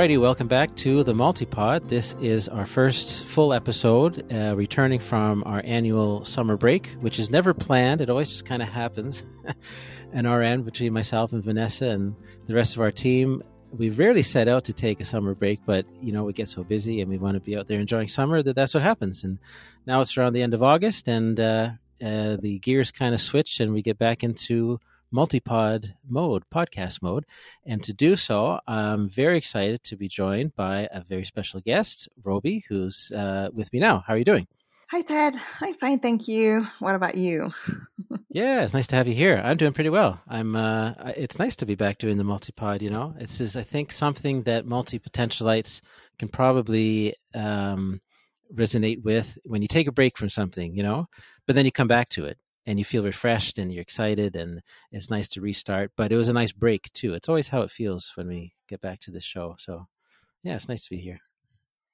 Alrighty, welcome back to the Multipod. This is our first full episode, uh, returning from our annual summer break, which is never planned. It always just kind of happens. and our end, between myself and Vanessa and the rest of our team, we rarely set out to take a summer break, but you know we get so busy and we want to be out there enjoying summer that that's what happens. And now it's around the end of August, and uh, uh, the gears kind of switch, and we get back into multipod mode, podcast mode. And to do so, I'm very excited to be joined by a very special guest, Roby, who's uh, with me now. How are you doing? Hi, Ted. I'm fine, thank you. What about you? yeah, it's nice to have you here. I'm doing pretty well. I'm. Uh, it's nice to be back doing the multipod. You know, this is I think something that multi potentialites can probably um, resonate with when you take a break from something. You know, but then you come back to it and you feel refreshed and you're excited and it's nice to restart. But it was a nice break too. It's always how it feels when we get back to the show. So yeah, it's nice to be here.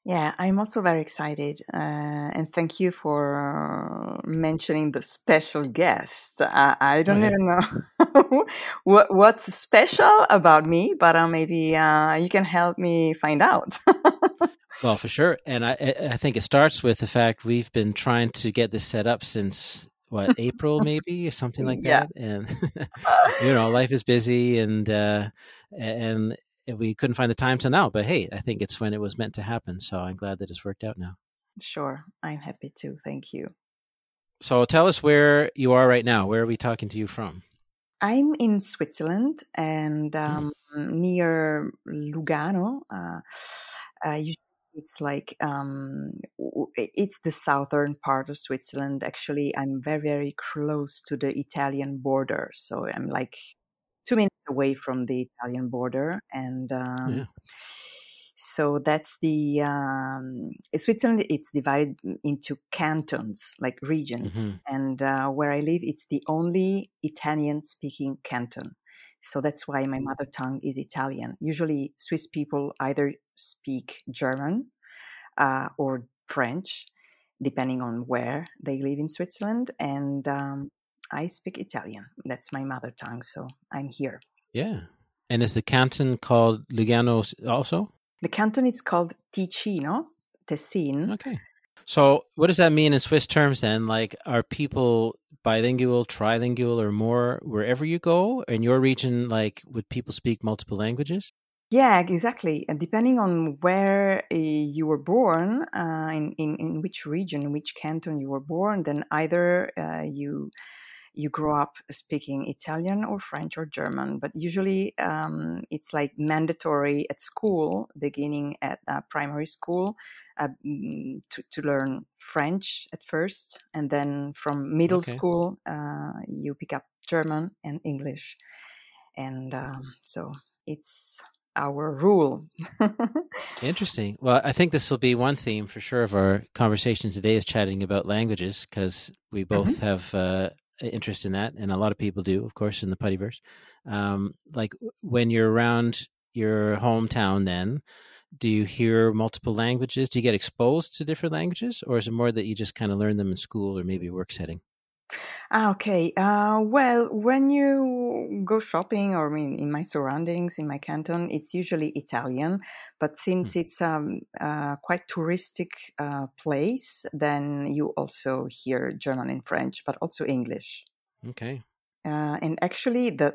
Yeah, I'm also very excited, uh, and thank you for mentioning the special guest. I, I don't oh, yeah. even know what, what's special about me, but uh, maybe uh, you can help me find out. well, for sure, and I, I think it starts with the fact we've been trying to get this set up since what April maybe something like yeah. that, and you know life is busy and uh, and we couldn't find the time to now. But hey, I think it's when it was meant to happen. So I'm glad that it's worked out now. Sure, I'm happy too. Thank you. So tell us where you are right now. Where are we talking to you from? I'm in Switzerland and hmm. um, mm. near Lugano. Uh, uh, it's like um, it's the southern part of Switzerland. Actually, I'm very very close to the Italian border, so I'm like two minutes away from the Italian border, and um, yeah. so that's the um, Switzerland. It's divided into cantons, like regions, mm-hmm. and uh, where I live, it's the only Italian-speaking canton. So that's why my mother tongue is Italian. Usually, Swiss people either speak German uh, or French, depending on where they live in Switzerland. And um, I speak Italian. That's my mother tongue. So I'm here. Yeah. And is the canton called Lugano also? The canton is called Ticino, Tessin. Okay. So what does that mean in Swiss terms then? Like, are people bilingual, trilingual, or more wherever you go? In your region, like, would people speak multiple languages? Yeah, exactly. And depending on where uh, you were born, uh, in, in, in which region, in which canton you were born, then either uh, you you grow up speaking Italian or French or German. But usually um, it's like mandatory at school, beginning at uh, primary school, uh, mm, to, to learn French at first. And then from middle okay. school, uh, you pick up German and English. And um, so it's our rule. Interesting. Well, I think this will be one theme for sure of our conversation today is chatting about languages because we both mm-hmm. have uh, interest in that, and a lot of people do, of course, in the puttyverse. Um, like when you're around your hometown, then do you hear multiple languages? Do you get exposed to different languages, or is it more that you just kind of learn them in school or maybe work setting? Ah, okay. Uh, well, when you go shopping, or I mean, in my surroundings, in my canton, it's usually Italian. But since mm. it's um, uh, quite touristic uh, place, then you also hear German and French, but also English. Okay. Uh, and actually, the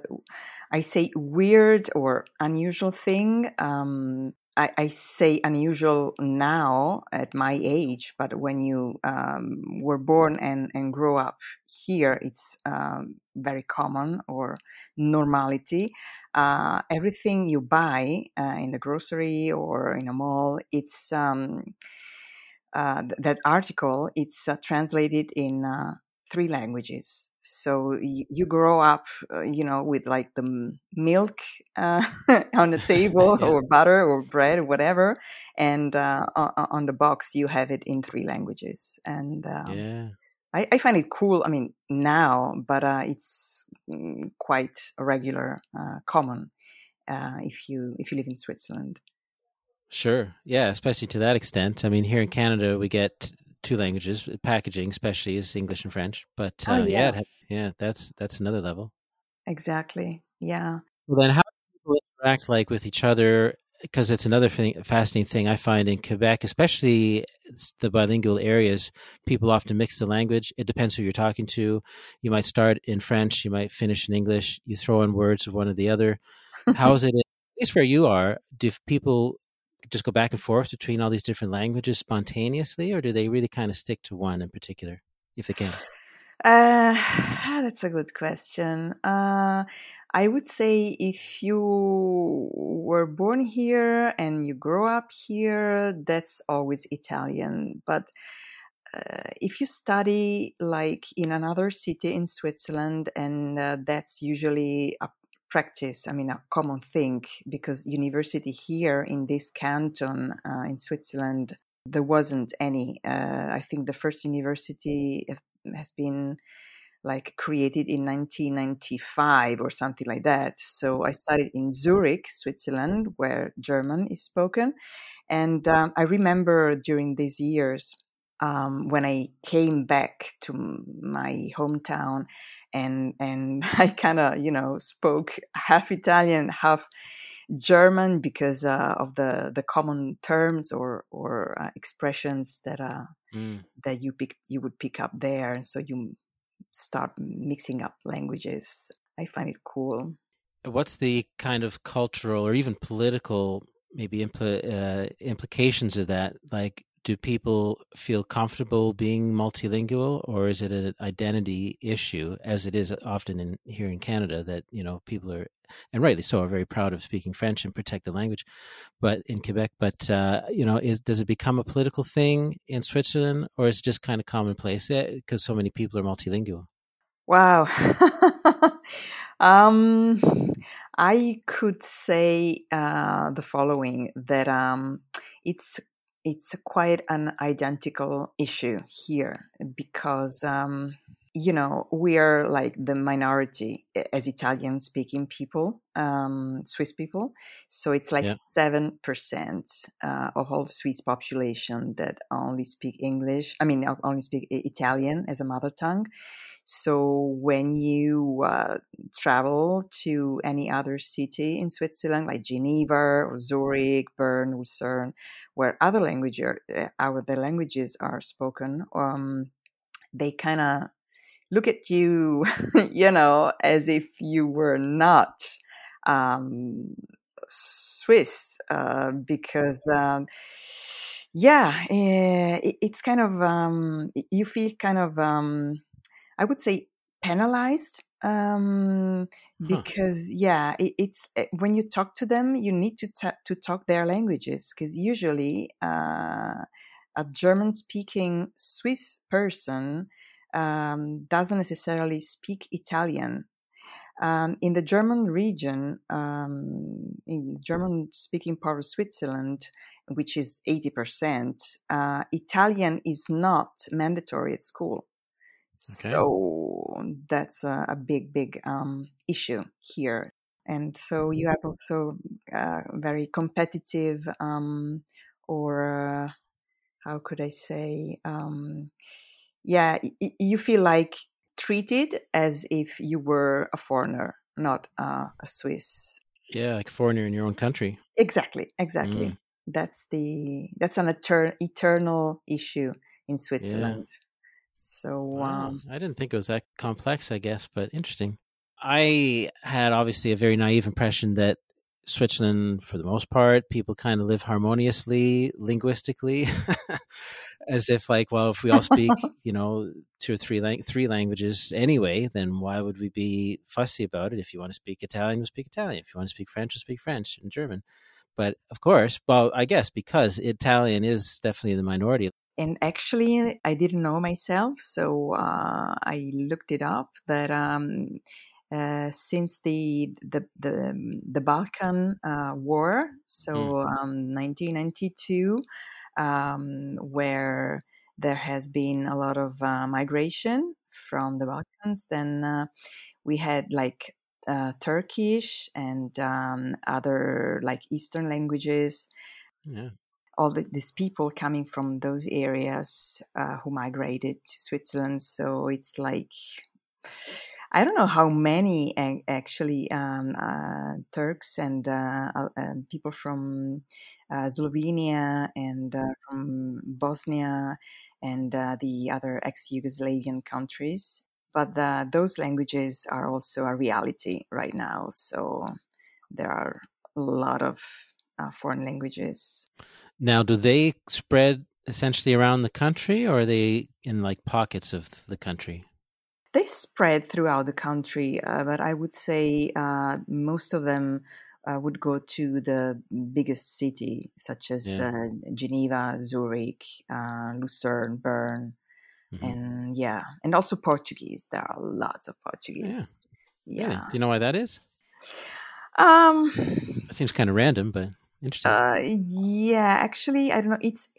I say weird or unusual thing. Um, I, I, say unusual now at my age, but when you um, were born and, and grow up here, it's um, very common or normality. Uh, everything you buy uh, in the grocery or in a mall, it's um, uh, th- that article. It's uh, translated in uh, three languages so you, you grow up uh, you know with like the milk uh, on the table yeah. or butter or bread or whatever and uh, on the box you have it in three languages and um, yeah I, I, find it cool i mean now but uh, it's mm, quite regular uh, common uh, if you if you live in switzerland Sure. Yeah, especially to that extent. I mean, here in Canada, we get two languages. Packaging, especially, is English and French. But oh, uh, oh, yeah, yeah, yeah, that's that's another level. Exactly. Yeah. Well, then, how do people interact like with each other because it's another thing, fascinating thing I find in Quebec, especially the bilingual areas. People often mix the language. It depends who you're talking to. You might start in French, you might finish in English. You throw in words of one or the other. How is it? At least where you are, do people just go back and forth between all these different languages spontaneously, or do they really kind of stick to one in particular, if they can? Uh, that's a good question. Uh, I would say if you were born here and you grow up here, that's always Italian. But uh, if you study like in another city in Switzerland, and uh, that's usually a practice, I mean, a common thing, because university here in this canton uh, in Switzerland, there wasn't any. Uh, I think the first university has been like created in 1995 or something like that. So I studied in Zurich, Switzerland, where German is spoken. And um, I remember during these years um, when I came back to my hometown and, and I kind of, you know, spoke half Italian, half German because uh, of the, the common terms or, or uh, expressions that, uh, mm. that you pick, you would pick up there. And so you start mixing up languages. I find it cool. What's the kind of cultural or even political maybe impl- uh, implications of that? Like, do people feel comfortable being multilingual, or is it an identity issue, as it is often in here in Canada that you know people are, and rightly so, are very proud of speaking French and protect the language, but in Quebec, but uh, you know, is does it become a political thing in Switzerland, or is it just kind of commonplace because so many people are multilingual? Wow. um, I could say uh, the following: that um, it's it's quite an identical issue here because um, you know we are like the minority as Italian speaking people, um, Swiss people. So it's like 7% uh, of all Swiss population that only speak English. I mean, only speak Italian as a mother tongue. So when you uh, travel to any other city in Switzerland, like Geneva or Zurich, Bern, Lucerne, where other languages, uh, our the languages are spoken, um, they kind of look at you, you know, as if you were not um, Swiss, uh, because. Um, yeah, uh, it, it's kind of um, you feel kind of um, I would say penalized um, because huh. yeah, it, it's eh, when you talk to them, you need to to talk their languages because usually uh, a German speaking Swiss person um, doesn't necessarily speak Italian. Um, in the German region, um, in German speaking part of Switzerland, which is 80%, uh, Italian is not mandatory at school. Okay. So that's a, a big, big um, issue here. And so you have also uh, very competitive, um, or uh, how could I say, um, yeah, y- you feel like treated as if you were a foreigner, not uh, a Swiss. Yeah, like a foreigner in your own country. Exactly, exactly. Mm. That's the that's an etern- eternal issue in Switzerland. Yeah. So um, I didn't think it was that complex, I guess, but interesting. I had obviously a very naive impression that Switzerland, for the most part, people kind of live harmoniously linguistically, as if like, well, if we all speak, you know, two or three lang- three languages anyway, then why would we be fussy about it? If you want to speak Italian, we'll speak Italian. If you want to speak French, we'll speak French and German. But of course, well, I guess because Italian is definitely the minority and actually i didn't know myself so uh, i looked it up that um, uh, since the the the, the balkan uh, war so mm. um, 1992 um, where there has been a lot of uh, migration from the balkans then uh, we had like uh, turkish and um, other like eastern languages yeah all the, these people coming from those areas uh, who migrated to Switzerland. So it's like I don't know how many actually um, uh, Turks and uh, uh, people from uh, Slovenia and uh, from Bosnia and the other ex-Yugoslavian countries. But those languages are also a reality right now. So there are a lot of foreign languages. Now, do they spread essentially around the country, or are they in like pockets of the country? They spread throughout the country, uh, but I would say uh, most of them uh, would go to the biggest city, such as yeah. Uh, Geneva, Zurich, uh, Lucerne, Bern, mm-hmm. and yeah, and also Portuguese. There are lots of Portuguese. Yeah. yeah. Really? Do you know why that is? Um, that seems kind of random, but interesting. Uh, yeah, actually, I don't know. It's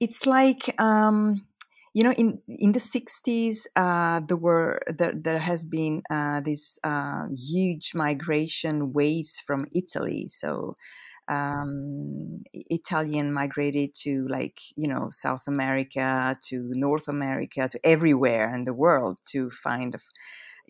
it's like um, you know in in the 60s uh, there were there, there has been uh, this uh, huge migration waves from italy so um, italian migrated to like you know south america to north america to everywhere in the world to find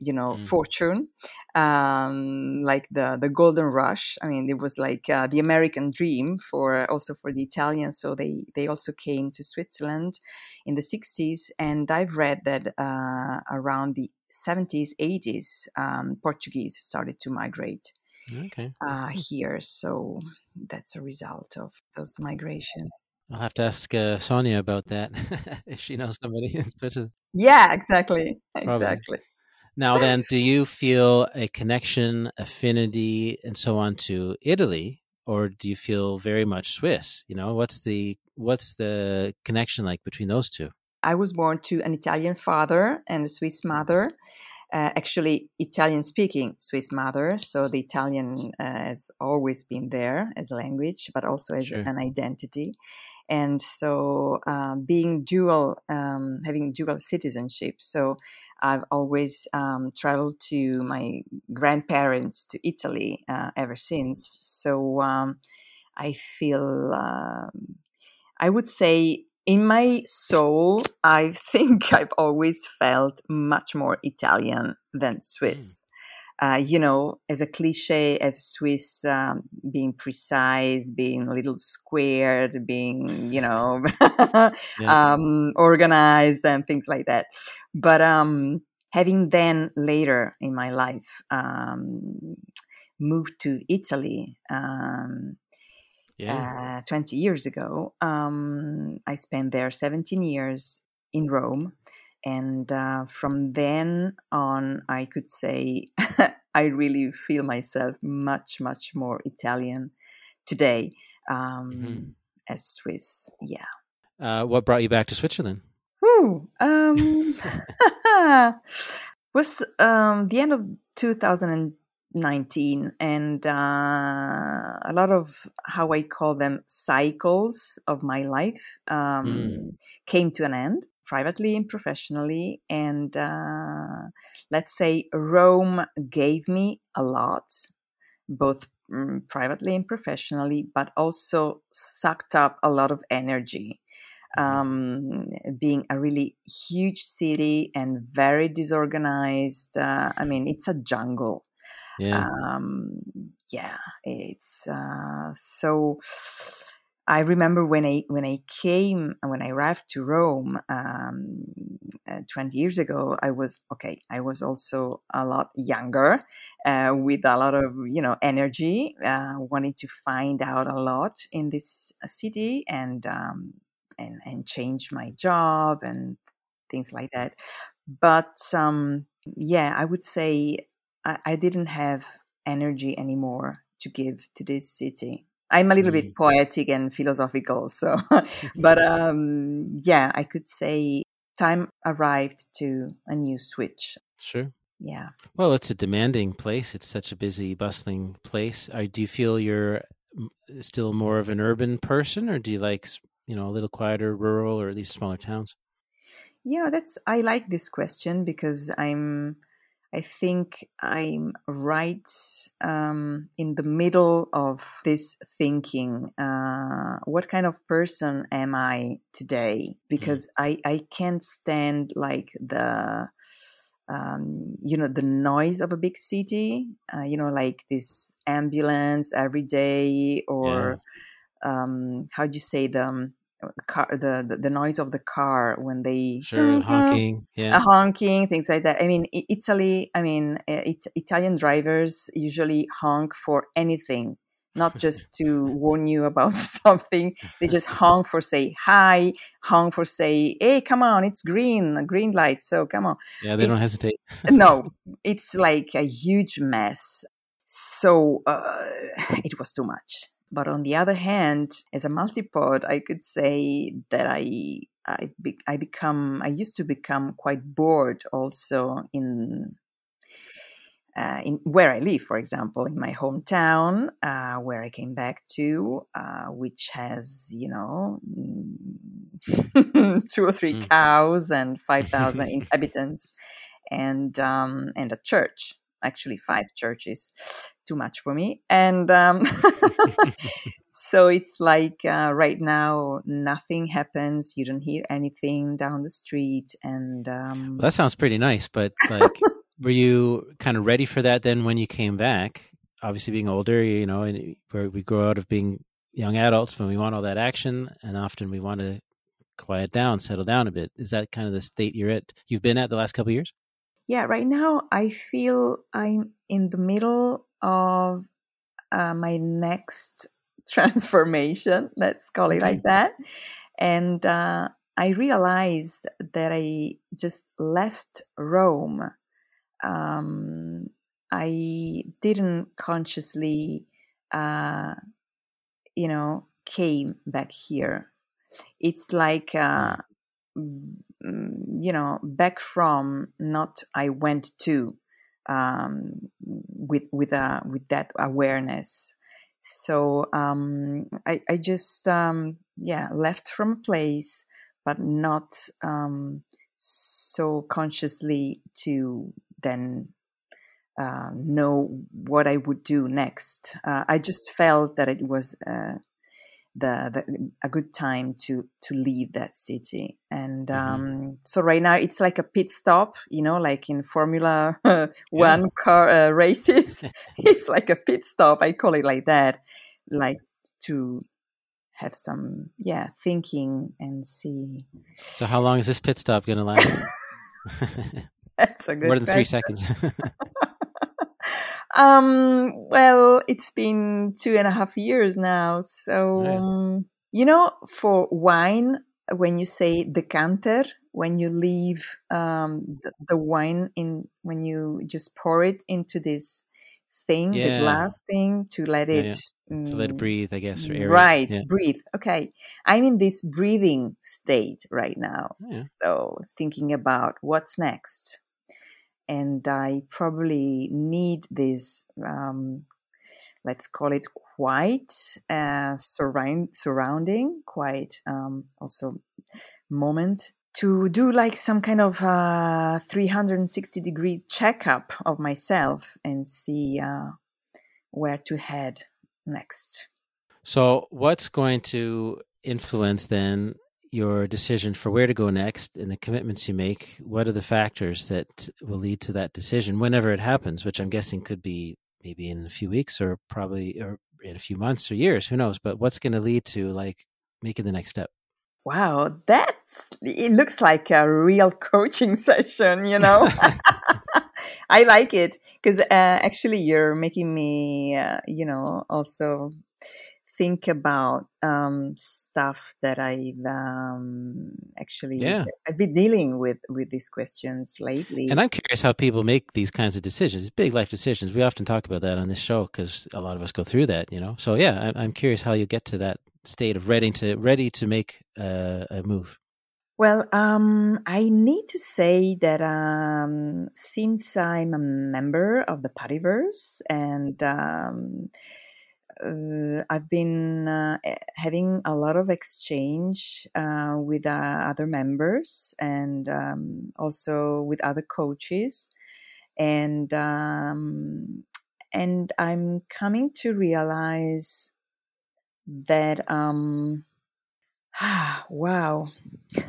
you know mm. fortune um, like the the golden rush i mean it was like uh, the american dream for also for the italians so they they also came to switzerland in the 60s and i've read that uh, around the 70s 80s um, portuguese started to migrate okay. uh, here so that's a result of those migrations I'll have to ask uh, Sonia about that if she knows somebody in Switzerland. Yeah, exactly, Probably. exactly. Now, then, do you feel a connection, affinity, and so on to Italy, or do you feel very much Swiss? You know, what's the what's the connection like between those two? I was born to an Italian father and a Swiss mother. Uh, actually, Italian speaking Swiss mother. So the Italian uh, has always been there as a language, but also as sure. an identity. And so, uh, being dual, um, having dual citizenship. So, I've always um, traveled to my grandparents to Italy uh, ever since. So um, I feel, um, I would say, in my soul, I think I've always felt much more Italian than Swiss. Uh, you know, as a cliche, as Swiss, um, being precise, being a little squared, being, you know, yeah. um, organized and things like that. But um, having then later in my life um, moved to Italy um, yeah. uh, 20 years ago, um, I spent there 17 years in Rome and uh, from then on i could say i really feel myself much much more italian today um, mm-hmm. as swiss yeah uh, what brought you back to switzerland Ooh, um, was um, the end of 2019 and uh, a lot of how i call them cycles of my life um, mm. came to an end privately and professionally. And uh, let's say Rome gave me a lot, both um, privately and professionally, but also sucked up a lot of energy. Mm-hmm. Um, being a really huge city and very disorganized. Uh, I mean, it's a jungle. Yeah. Um, yeah, it's uh, so I remember when I when I came when I arrived to Rome um, uh, 20 years ago, I was okay. I was also a lot younger, uh, with a lot of you know energy, uh, wanting to find out a lot in this uh, city and um, and and change my job and things like that. But um, yeah, I would say I, I didn't have energy anymore to give to this city I'm a little mm. bit poetic and philosophical, so but um, yeah, I could say time arrived to a new switch. Sure. Yeah. Well, it's a demanding place. It's such a busy, bustling place. Are, do you feel you're still more of an urban person, or do you like you know a little quieter, rural, or at least smaller towns? Yeah, that's. I like this question because I'm I think I'm right um, in the middle of this thinking. Uh, what kind of person am I today? Because mm. I, I can't stand like the um, you know the noise of a big city uh, you know like this ambulance every day or yeah. um, how do you say the um, car the, the, the noise of the car when they sure honking yeah uh, honking things like that i mean italy i mean it, italian drivers usually honk for anything not just to warn you about something. They just honk for say hi, honk for say, hey, come on, it's green, green light, so come on. Yeah, they it's, don't hesitate. no, it's like a huge mess. So uh, it was too much. But on the other hand, as a multipod, I could say that I I, be, I become I used to become quite bored also in uh, in where I live, for example, in my hometown, uh, where I came back to, uh, which has you know two or three mm. cows and five thousand inhabitants, and um, and a church, actually five churches, too much for me, and um, so it's like uh, right now nothing happens, you don't hear anything down the street, and um, well, that sounds pretty nice, but like were you kind of ready for that then when you came back? Obviously, being older, you know, and where we grow out of being young adults when we want all that action, and often we want to quiet down, settle down a bit. Is that kind of the state you're at? You've been at the last couple years? Yeah, right now I feel I'm in the middle of uh, my next transformation. Let's call it like that, and uh, I realized that I just left Rome um, I didn't consciously, uh, you know, came back here. It's like, uh, mm, you know, back from not I went to um, with with uh, with that awareness. So um, I I just um, yeah left from a place, but not um, so consciously to then uh, know what I would do next. Uh, I just felt that it was uh, the, the, a good time to to leave that city, and mm-hmm. um, mm-hmm. so right now it's like a pit stop, you know, like in Formula One yeah. car uh, races. it's like a pit stop. I call it like that, like to have some yeah thinking and see. So how long is this pit stop going to last? That's a good More than question. three seconds. Um, well, it's been two and a half years now. So, um, you know, for wine, when you say decanter, when you leave um, the, the, wine in, when you just pour it into this thing, yeah. the glass thing, to let it. Yeah, yeah. to let it mm, breathe, I guess. right, breathe. Okay. I'm in this breathing state right now. So, thinking about what's next and I probably need this, um, let's call it quiet uh, surround, surrounding, quiet um, also moment to do like some kind of uh, 360 degree checkup of myself and see uh, where to head next. So, what's going to influence then your decision for where to go next and the commitments you make, what are the factors that will lead to that decision whenever it happens, which I'm guessing could be maybe in a few weeks or probably or in a few months or years, who knows, but what's going to lead to like making the next step? Wow, that's it looks like a real coaching session, you know. I like it because uh, actually you're making me, uh, you know, also think about um, stuff that I've um, actually yeah. I've been dealing with with these questions lately. And I'm curious how people make these kinds of decisions, big life decisions. We often talk about that on this show because a lot of us go through that, you know. So yeah, I'm curious how you get to that state of ready to ready to make a, a move. Well, um, I need to say that um, since I'm a member of the Puttyverse and um, uh, I've been uh, having a lot of exchange uh, with uh, other members and um, also with other coaches, and um, and I'm coming to realize that um, wow.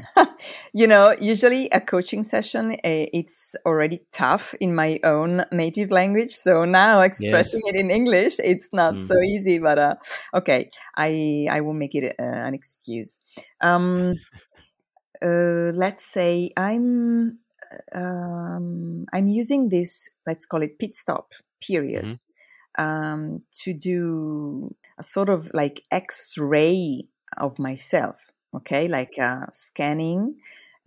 you know, usually a coaching session, eh, it's already tough in my own native language. So now expressing yes. it in English, it's not mm. so easy. But uh, okay, I I will make it uh, an excuse. Um, uh, let's say I'm um, I'm using this. Let's call it pit stop period. Mm-hmm. Um, to do a sort of like X-ray of myself okay like uh, scanning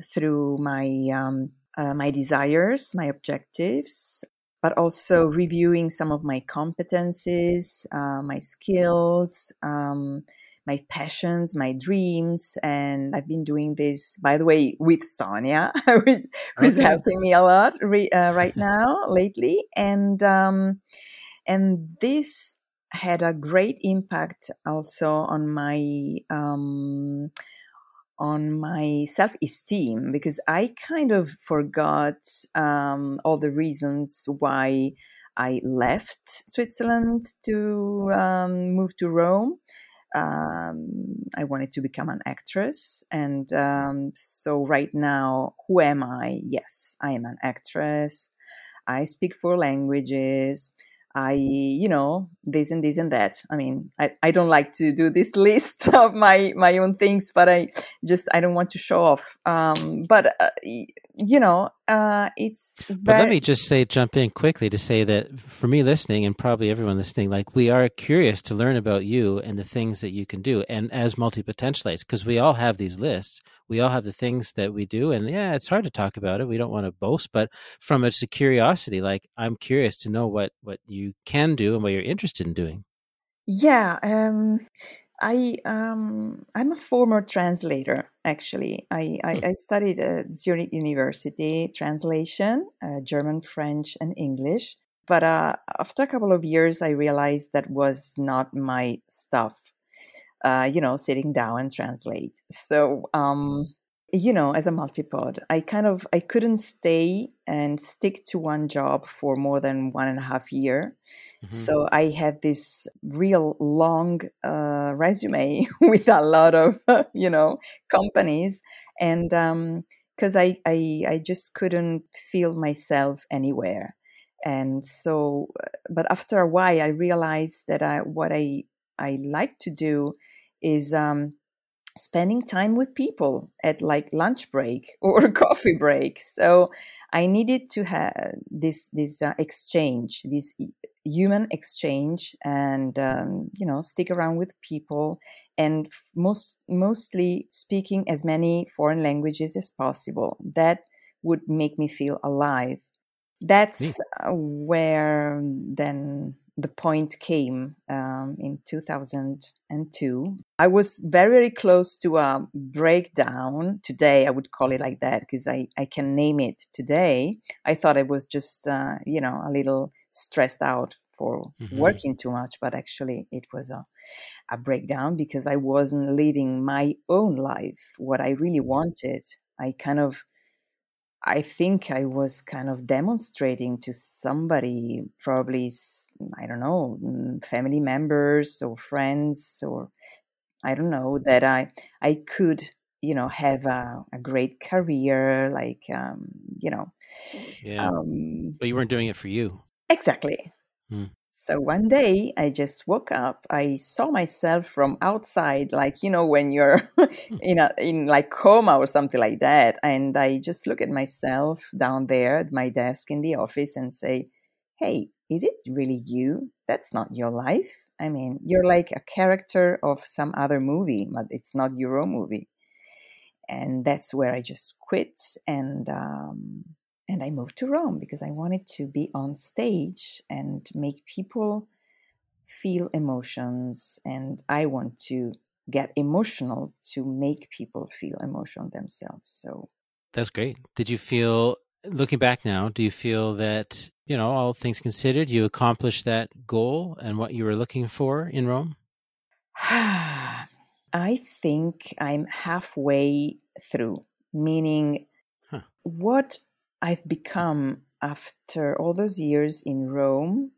through my um, uh, my desires my objectives but also reviewing some of my competencies uh, my skills um, my passions my dreams and i've been doing this by the way with sonia who's okay. helping me a lot re- uh, right now lately and um, and this had a great impact also on my um, on my self esteem because I kind of forgot um, all the reasons why I left Switzerland to um, move to Rome. Um, I wanted to become an actress. And um, so, right now, who am I? Yes, I am an actress. I speak four languages. I, you know, this and this and that. I mean, I, I don't like to do this list of my, my own things, but I just, I don't want to show off. Um, but, uh, you know, uh, it's. Very... But let me just say, jump in quickly to say that for me listening, and probably everyone listening, like we are curious to learn about you and the things that you can do, and as multi potentialites, because we all have these lists, we all have the things that we do, and yeah, it's hard to talk about it. We don't want to boast, but from it's a curiosity, like I'm curious to know what what you can do and what you're interested in doing. Yeah, um, I um, I'm a former translator. Actually, I I, hmm. I studied at Zurich University translation, uh, German, French, and English. But uh, after a couple of years, I realized that was not my stuff. Uh, you know, sitting down and translate. So um, you know as a multipod i kind of i couldn't stay and stick to one job for more than one and a half year mm-hmm. so i had this real long uh, resume with a lot of you know companies and because um, I, I i just couldn't feel myself anywhere and so but after a while i realized that I, what i i like to do is um, spending time with people at like lunch break or coffee break. So i needed to have this this uh, exchange this human exchange and um, you know stick around with people and most mostly speaking as many foreign languages as possible. That would make me feel alive. That's uh, where then the point came um, in 2002. I was very, very close to a breakdown. Today, I would call it like that because I, I can name it today. I thought I was just, uh, you know, a little stressed out for mm-hmm. working too much, but actually, it was a, a breakdown because I wasn't living my own life, what I really wanted. I kind of I think I was kind of demonstrating to somebody, probably I don't know, mm, family members or friends or I don't know that I I could you know have a, a great career like um, you know yeah um, but you weren't doing it for you exactly hmm. so one day i just woke up i saw myself from outside like you know when you're hmm. in a in like coma or something like that and i just look at myself down there at my desk in the office and say hey is it really you? That's not your life. I mean, you're like a character of some other movie, but it's not your own movie. And that's where I just quit and um, and I moved to Rome because I wanted to be on stage and make people feel emotions, and I want to get emotional to make people feel emotion themselves. So that's great. Did you feel looking back now, do you feel that, you know, all things considered, you accomplished that goal and what you were looking for in Rome? I think I'm halfway through, meaning huh. what I've become after all those years in Rome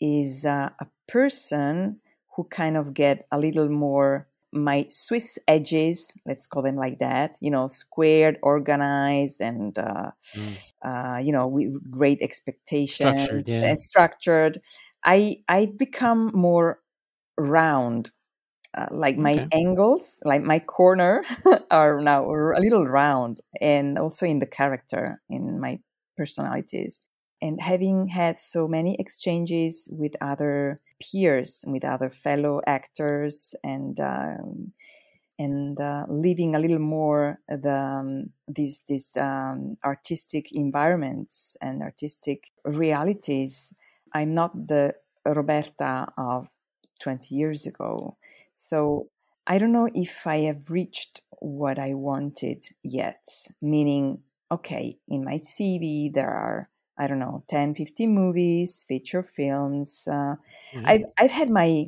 is uh, a person who kind of get a little more my Swiss edges, let's call them like that, you know, squared, organized, and uh, mm. uh, you know, with great expectations structured, yeah. and structured. I I've become more round. Uh, like my okay. angles, like my corner, are now a little round, and also in the character, in my personalities and having had so many exchanges with other peers, with other fellow actors, and um, and uh, living a little more the um, these these um, artistic environments and artistic realities. I'm not the Roberta of 20 years ago, so I don't know if I have reached what I wanted yet. Meaning, okay, in my CV there are I don't know, 10, 15 movies, feature films. Uh, mm-hmm. I've, I've had my,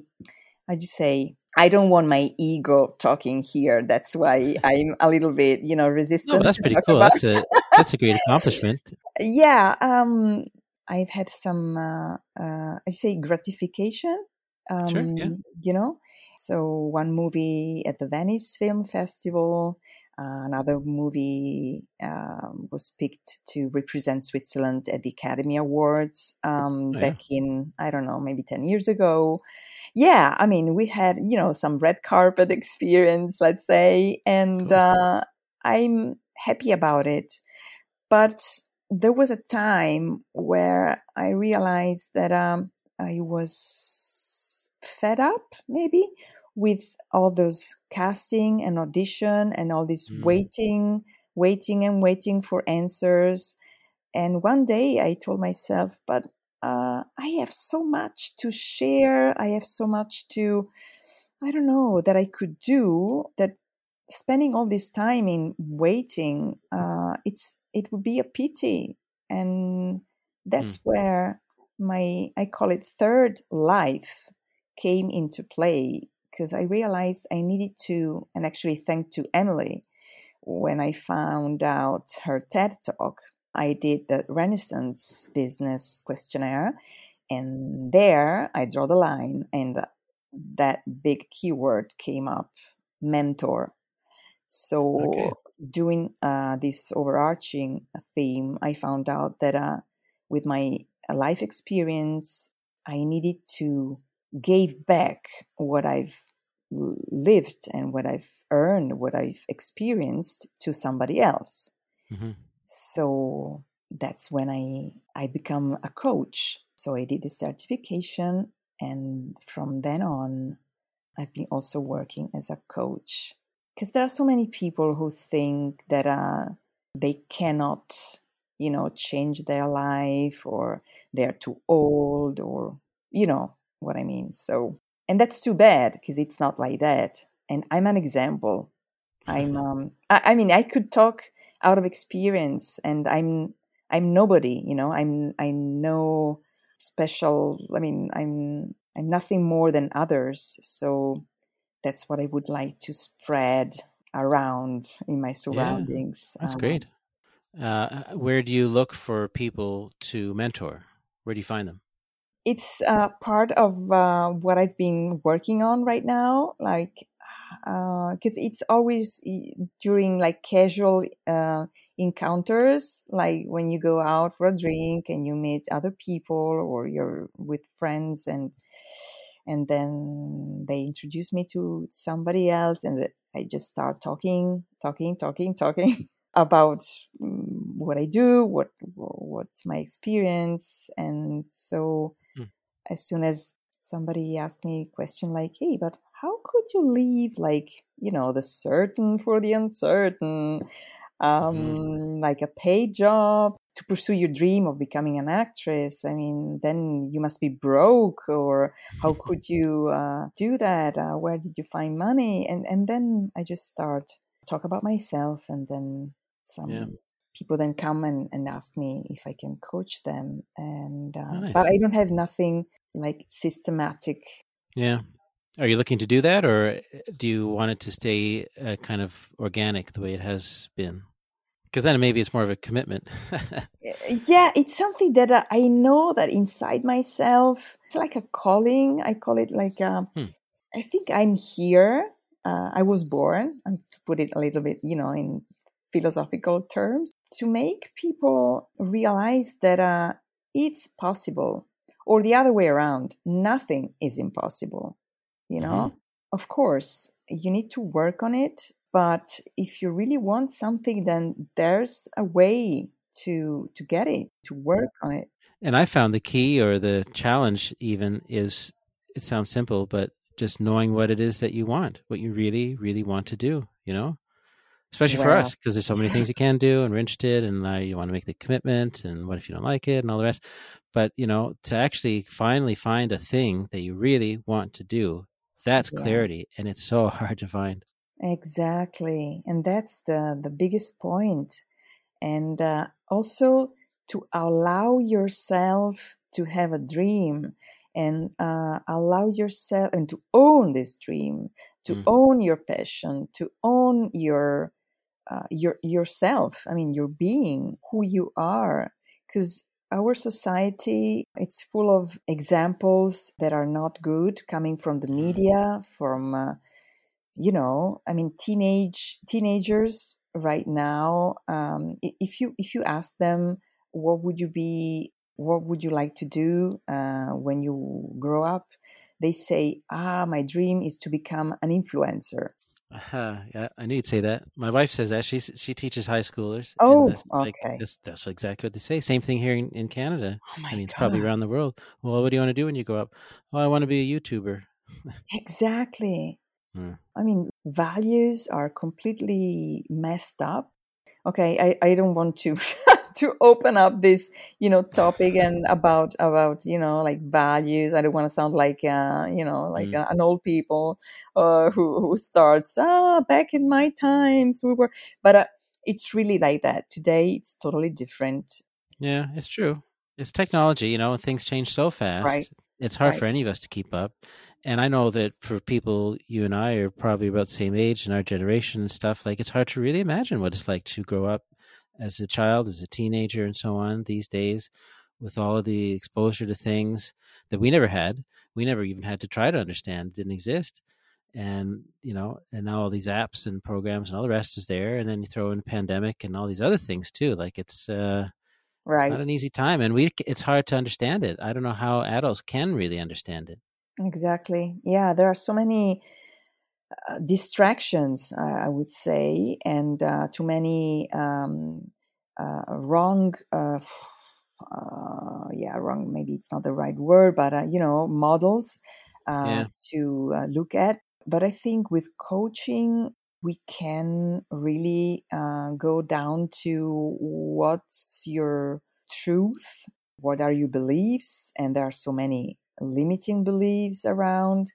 I just say, I don't want my ego talking here. That's why I'm a little bit, you know, resistant. No, that's pretty cool. About. That's a that's a great accomplishment. yeah, um, I've had some, uh, uh, I say, gratification. Um, sure, yeah. You know, so one movie at the Venice Film Festival, another movie um, was picked to represent Switzerland at the Academy Awards um, oh, yeah. back in, I don't know, maybe 10 years ago. Yeah, I mean, we had, you know, some red carpet experience, let's say, and cool. uh, I'm happy about it. But there was a time where I realized that um, I was fed up, maybe, with all those casting and audition and all this mm. waiting, waiting and waiting for answers. And one day I told myself, but uh, I have so much to share. I have so much to, I don't know, that I could do that spending all this time in waiting, uh, it's, it would be a pity. And that's mm. where my, I call it third life came into play because I realized I needed to, and actually thank to Emily, when I found out her TED talk, I did the Renaissance Business Questionnaire, and there I draw the line, and that big keyword came up mentor. So, okay. doing uh, this overarching theme, I found out that uh, with my life experience, I needed to gave back what I've lived and what I've earned, what I've experienced to somebody else. Mm-hmm. So that's when I I become a coach. So I did the certification, and from then on, I've been also working as a coach. Because there are so many people who think that uh, they cannot, you know, change their life, or they're too old, or you know what I mean. So and that's too bad because it's not like that. And i'm an example. I'm um I, I, mean i could talk out of experience and i'm i'm nobody you know? I'm i'm no special i mean i'm i'm nothing more than others. So that's what i would like to spread around in my surroundings yeah, that's um, great. Uh, where do you look for people to mentor? Where do you find them it's uh, part of uh, what I've been working on right now. Like, because uh, it's always during like casual uh, encounters, like when you go out for a drink and you meet other people or you're with friends and and then they introduce me to somebody else and I just start talking, talking, talking, talking about mm, what I do, what what's my experience, and so as soon as somebody asked me a question like, hey, but how could you leave like, you know, the certain for the uncertain, um, mm-hmm. like a paid job to pursue your dream of becoming an actress? I mean, then you must be broke, or how could you uh, do that? Uh, where did you find money? And and then I just start talk about myself, and then some yeah people then come and, and ask me if I can coach them. And uh, nice. but I don't have nothing like systematic. Yeah. Are you looking to do that, or uh, do you want it to stay uh, kind of organic the way it has been? Because then maybe it's more of a commitment. yeah, it's something that uh, I know that inside myself, it's like a calling. I call it like, a, uh, hmm. I think I'm here uh, I was born, and to put it a little bit, you know, in philosophical terms, to make people realize that uh, it's possible, or the other way around, nothing is impossible. You know, mm-hmm. of course, you need to work on it, but if you really want something, then there's a way to to get it, to work on it. And I found the key or the challenge even is it sounds simple, but just knowing what it is that you want, what you really, really want to do, you know? Especially for us, because there's so many things you can do and we're interested and uh, you want to make the commitment and what if you don't like it and all the rest. But, you know, to actually finally find a thing that you really want to do, that's yeah. clarity and it's so hard to find. Exactly. And that's the, the biggest. And uh, also to allow yourself to have a dream and uh, allow yourself and to own this dream to mm. own your passion to own your uh, your yourself i mean your being who you are because our society it's full of examples that are not good coming from the mm. media from uh, you know i mean teenage teenagers right now um, if you if you ask them what would you be what would you like to do uh, when you grow up? They say, ah, my dream is to become an influencer. Uh, yeah, I knew you'd say that. My wife says that she she teaches high schoolers. Oh, that's okay. Like, that's, that's, exactly what they say. Same thing here in, in Canada. Oh my I mean, it's probably around the world. Well, what do you want to do when you grow up? Well, I want to be a YouTuber. exactly. Hmm. I mean, values are completely messed up. Okay, I, I don't want to to open up this you know topic and about about you know like values. I don't want to sound like uh, you know like mm. an old people uh, who who starts ah back in my times we were but uh, it's really like that. Today it's totally different. Yeah it's true. It's technology you know things change so fast. Right. It's hard right. for any of us to keep up. And i know that for people you and i are probably about the same age in our generation and stuff like it's hard to really imagine what it's like to grow up as a child, as a teenager, and so on these days with all of the exposure to things that we never had. We never even had to try to understand, didn't exist. And, you know, and now all these apps and programs and all the rest is there. And then you throw in pandemic and all these other things too. Like it's, uh, right. it's not an easy time. And we, it's hard to understand it. I don't know how adults can really understand it. Exactly. Yeah. There are so many, uh, distractions, uh, I would say, and uh, too many um, uh, wrong. Uh, yeah, wrong. Maybe it's not the right word, but you know, models yeah. to look at. But I think with coaching, we can really go down to what's your truth, what are your beliefs, and there are so many limiting beliefs around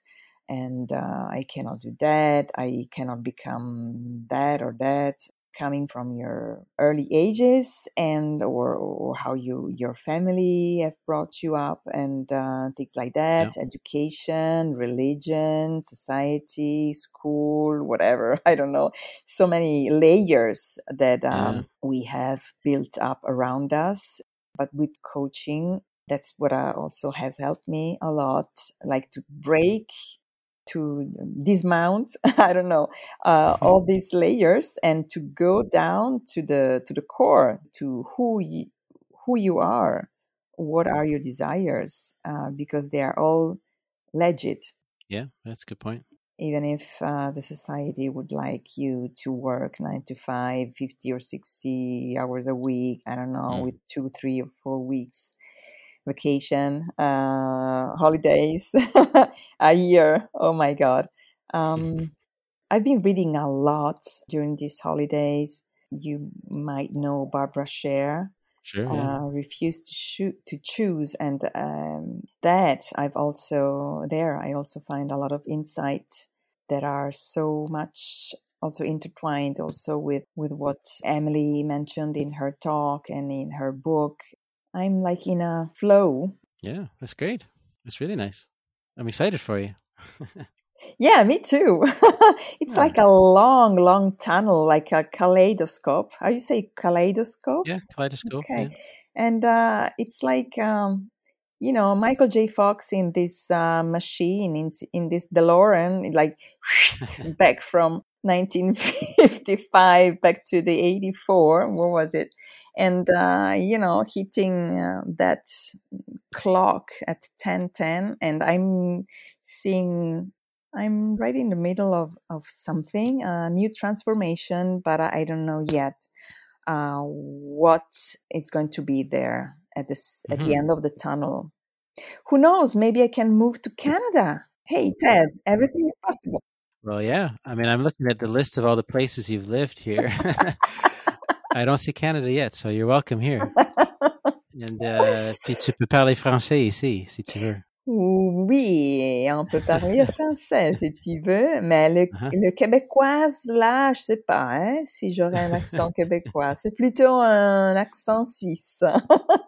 and uh, I cannot do that. I cannot become that or that coming from your early ages and or, or how you your family have brought you up and uh, things like that yeah. education religion society school whatever i don't know so many layers that um, yeah. we have built up around us but with coaching that's what uh, also has helped me a lot like to break to dismount i don't know uh, mm-hmm. all these layers and to go down to the to the core to who you, who you are what are your desires uh, because they are all legit yeah that's a good point even if uh, the society would like you to work 9 to 5 50 or 60 hours a week i don't know mm. with two three or four weeks vacation, uh, holidays, a year. Oh my God. Um, I've been reading a lot during these holidays. You might know Barbara Sher. Sure. Yeah. Uh, refused to shoot to choose, and um, that I've also there. I also find a lot of insight that are so much also intertwined also with with what Emilie mentioned in her talk and in her book I'm like in a flow. Yeah, that's great. That's really nice. I'm excited for you. yeah, me too. it's yeah. like a long, long tunnel, like a kaleidoscope. How you say kaleidoscope? Yeah, kaleidoscope. Okay. Yeah. And uh, it's like um, you know Michael J. Fox in this uh, machine in in this DeLorean, like back from 1955 back to the 84. What was it? And uh, you know, hitting uh, that clock at 10:10, and I'm seeing. I'm right in the middle of, of something, a new transformation, but I, don't know yet uh, what is going to be there at this mm-hmm. at the mm-hmm. end of the tunnel. Who knows? Maybe I can move to Canada. Hey, Ted, everything is possible. Well, yeah. I mean, I'm looking at the list of all the places you've lived here. I don't see Canada yet, so you're welcome here. And uh, puis tu peux parler français ici, si tu veux. Oui, on peut parler français si tu veux, mais le, uh-huh. le québécois, là, je sais pas hein, si j'aurais un accent québécois. C'est plutôt un accent suisse.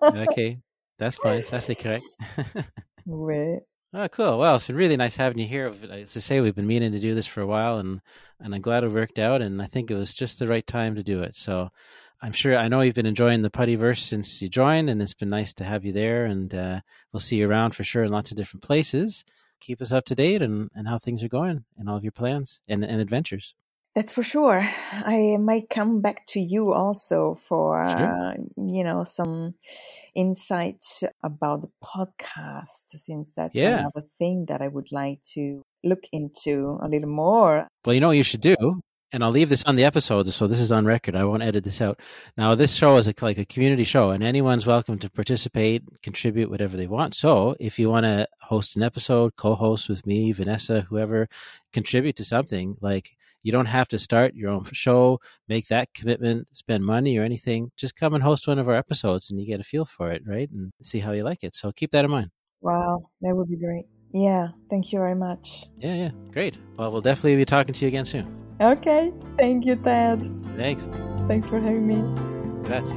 OK, that's fine. Ça, c'est correct. oui. Oh, cool. Well, it's been really nice having you here. As I say, we've been meaning to do this for a while, and and I'm glad it worked out. And I think it was just the right time to do it. So I'm sure I know you've been enjoying the Puttyverse since you joined, and it's been nice to have you there. And uh, we'll see you around for sure in lots of different places. Keep us up to date and, and how things are going and all of your plans and, and adventures. That's for sure. I might come back to you also for sure. uh, you know some insight about the podcast, since that's yeah. another thing that I would like to look into a little more. Well, you know what you should do and I'll leave this on the episode, so this is on record. I won't edit this out. Now, this show is a, like a community show, and anyone's welcome to participate, contribute whatever they want. So, if you want to host an episode, co-host with me, Vanessa, whoever, contribute to something, like you don't have to start your own show, make that commitment, spend money or anything. Just come and host one of our episodes, and you get a feel for it, right? And see how you like it. So, keep that in mind. Wow, that would be great. Yeah, thank you very much. Yeah, yeah, great. Well, we'll definitely be talking to you again soon. Okay. Thank you, Ted. Thanks. Thanks for having me. Grazie.